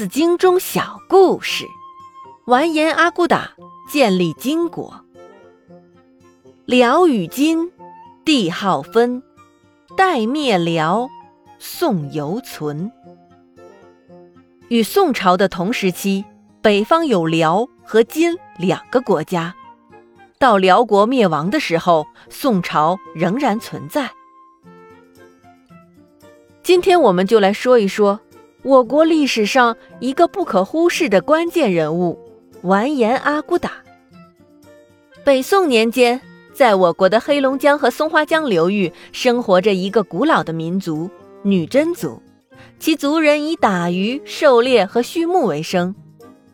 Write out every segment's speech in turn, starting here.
子经中小故事：完颜阿骨打建立金国。辽与金，帝号分，代灭辽，宋犹存。与宋朝的同时期，北方有辽和金两个国家。到辽国灭亡的时候，宋朝仍然存在。今天我们就来说一说我国历史上一个不可忽视的关键人物——完颜阿骨打。北宋年间，在我国的黑龙江和松花江流域生活着一个古老的民族——女真族，其族人以打鱼、狩猎和畜牧为生。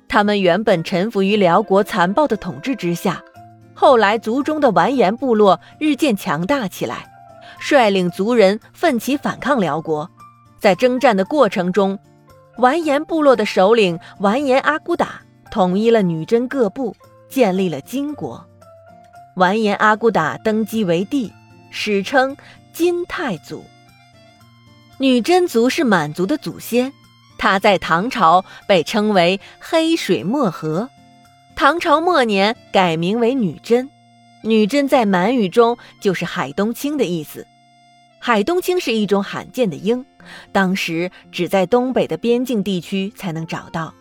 他们原本臣服于辽国残暴的统治之下，后来族中的完颜部落日渐强大起来。率领族人奋起反抗辽国，在征战的过程中，完颜部落的首领完颜阿骨打统一了女真各部，建立了金国。完颜阿骨打登基为帝，史称金太祖。女真族是满族的祖先，他在唐朝被称为黑水漠河，唐朝末年改名为女真。女真在满语中就是海东青的意思，海东青是一种罕见的鹰，当时只在东北的边境地区才能找到。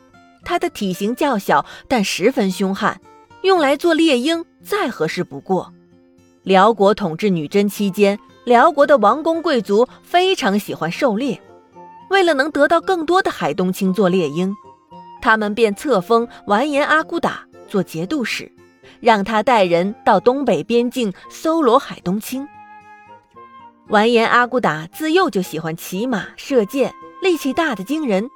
它的体型较小，但十分凶悍，用来做猎鹰再合适不过。辽国统治女真期间，辽国的王公贵族非常喜欢狩猎，为了能得到更多的海东青做猎鹰，他们便册封完颜阿骨打做节度使。让他带人到东北边境搜罗海东青。完颜阿骨打自幼就喜欢骑马射箭，力气大的惊人。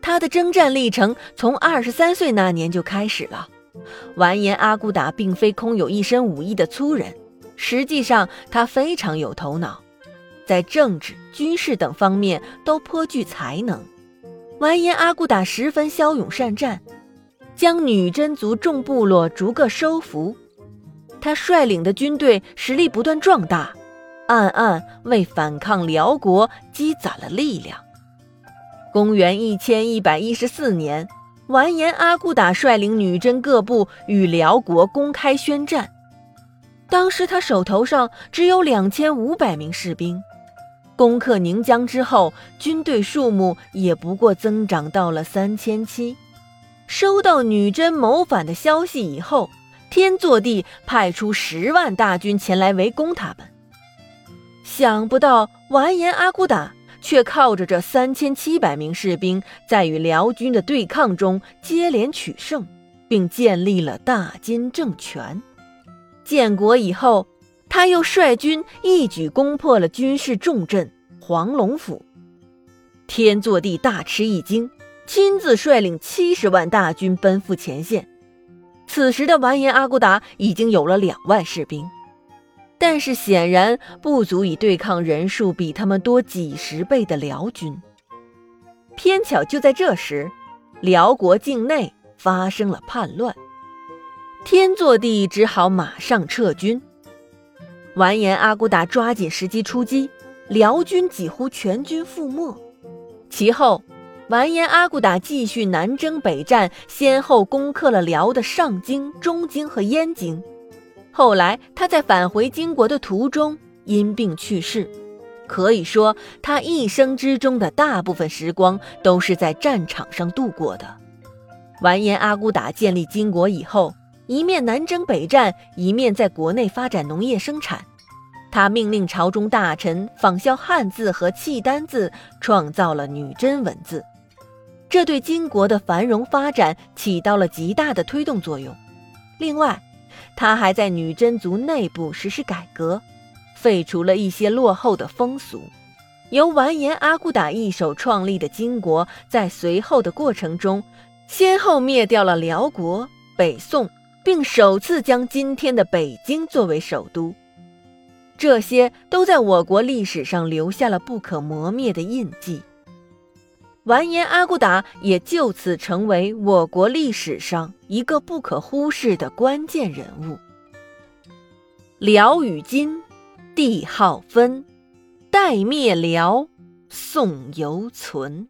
他的征战历程从二十三岁那年就开始了。完颜阿骨打并非空有一身武艺的粗人，实际上他非常有头脑，在政治、军事等方面都颇具才能。完颜阿骨打十分骁勇善战。将女真族众部落逐个收服，他率领的军队实力不断壮大，暗暗为反抗辽国积攒了力量。公元一千一百一十四年，完颜阿骨打率领女真各部与辽国公开宣战。当时他手头上只有两千五百名士兵，攻克宁江之后，军队数目也不过增长到了三千七。收到女真谋反的消息以后，天祚帝派出十万大军前来围攻他们。想不到完颜阿骨打却靠着这三千七百名士兵，在与辽军的对抗中接连取胜，并建立了大金政权。建国以后，他又率军一举攻破了军事重镇黄龙府。天祚帝大吃一惊。亲自率领七十万大军奔赴前线。此时的完颜阿骨打已经有了两万士兵，但是显然不足以对抗人数比他们多几十倍的辽军。偏巧就在这时，辽国境内发生了叛乱，天祚帝只好马上撤军。完颜阿骨打抓紧时机出击，辽军几乎全军覆没。其后。完颜阿骨打继续南征北战，先后攻克了辽的上京、中京和燕京。后来他在返回金国的途中因病去世，可以说他一生之中的大部分时光都是在战场上度过的。完颜阿骨打建立金国以后，一面南征北战，一面在国内发展农业生产。他命令朝中大臣仿效汉字和契丹字，创造了女真文字。这对金国的繁荣发展起到了极大的推动作用。另外，他还在女真族内部实施改革，废除了一些落后的风俗。由完颜阿骨打一手创立的金国，在随后的过程中，先后灭掉了辽国、北宋，并首次将今天的北京作为首都。这些都在我国历史上留下了不可磨灭的印记。完颜阿骨打也就此成为我国历史上一个不可忽视的关键人物。辽与金，帝号分，代灭辽，宋犹存。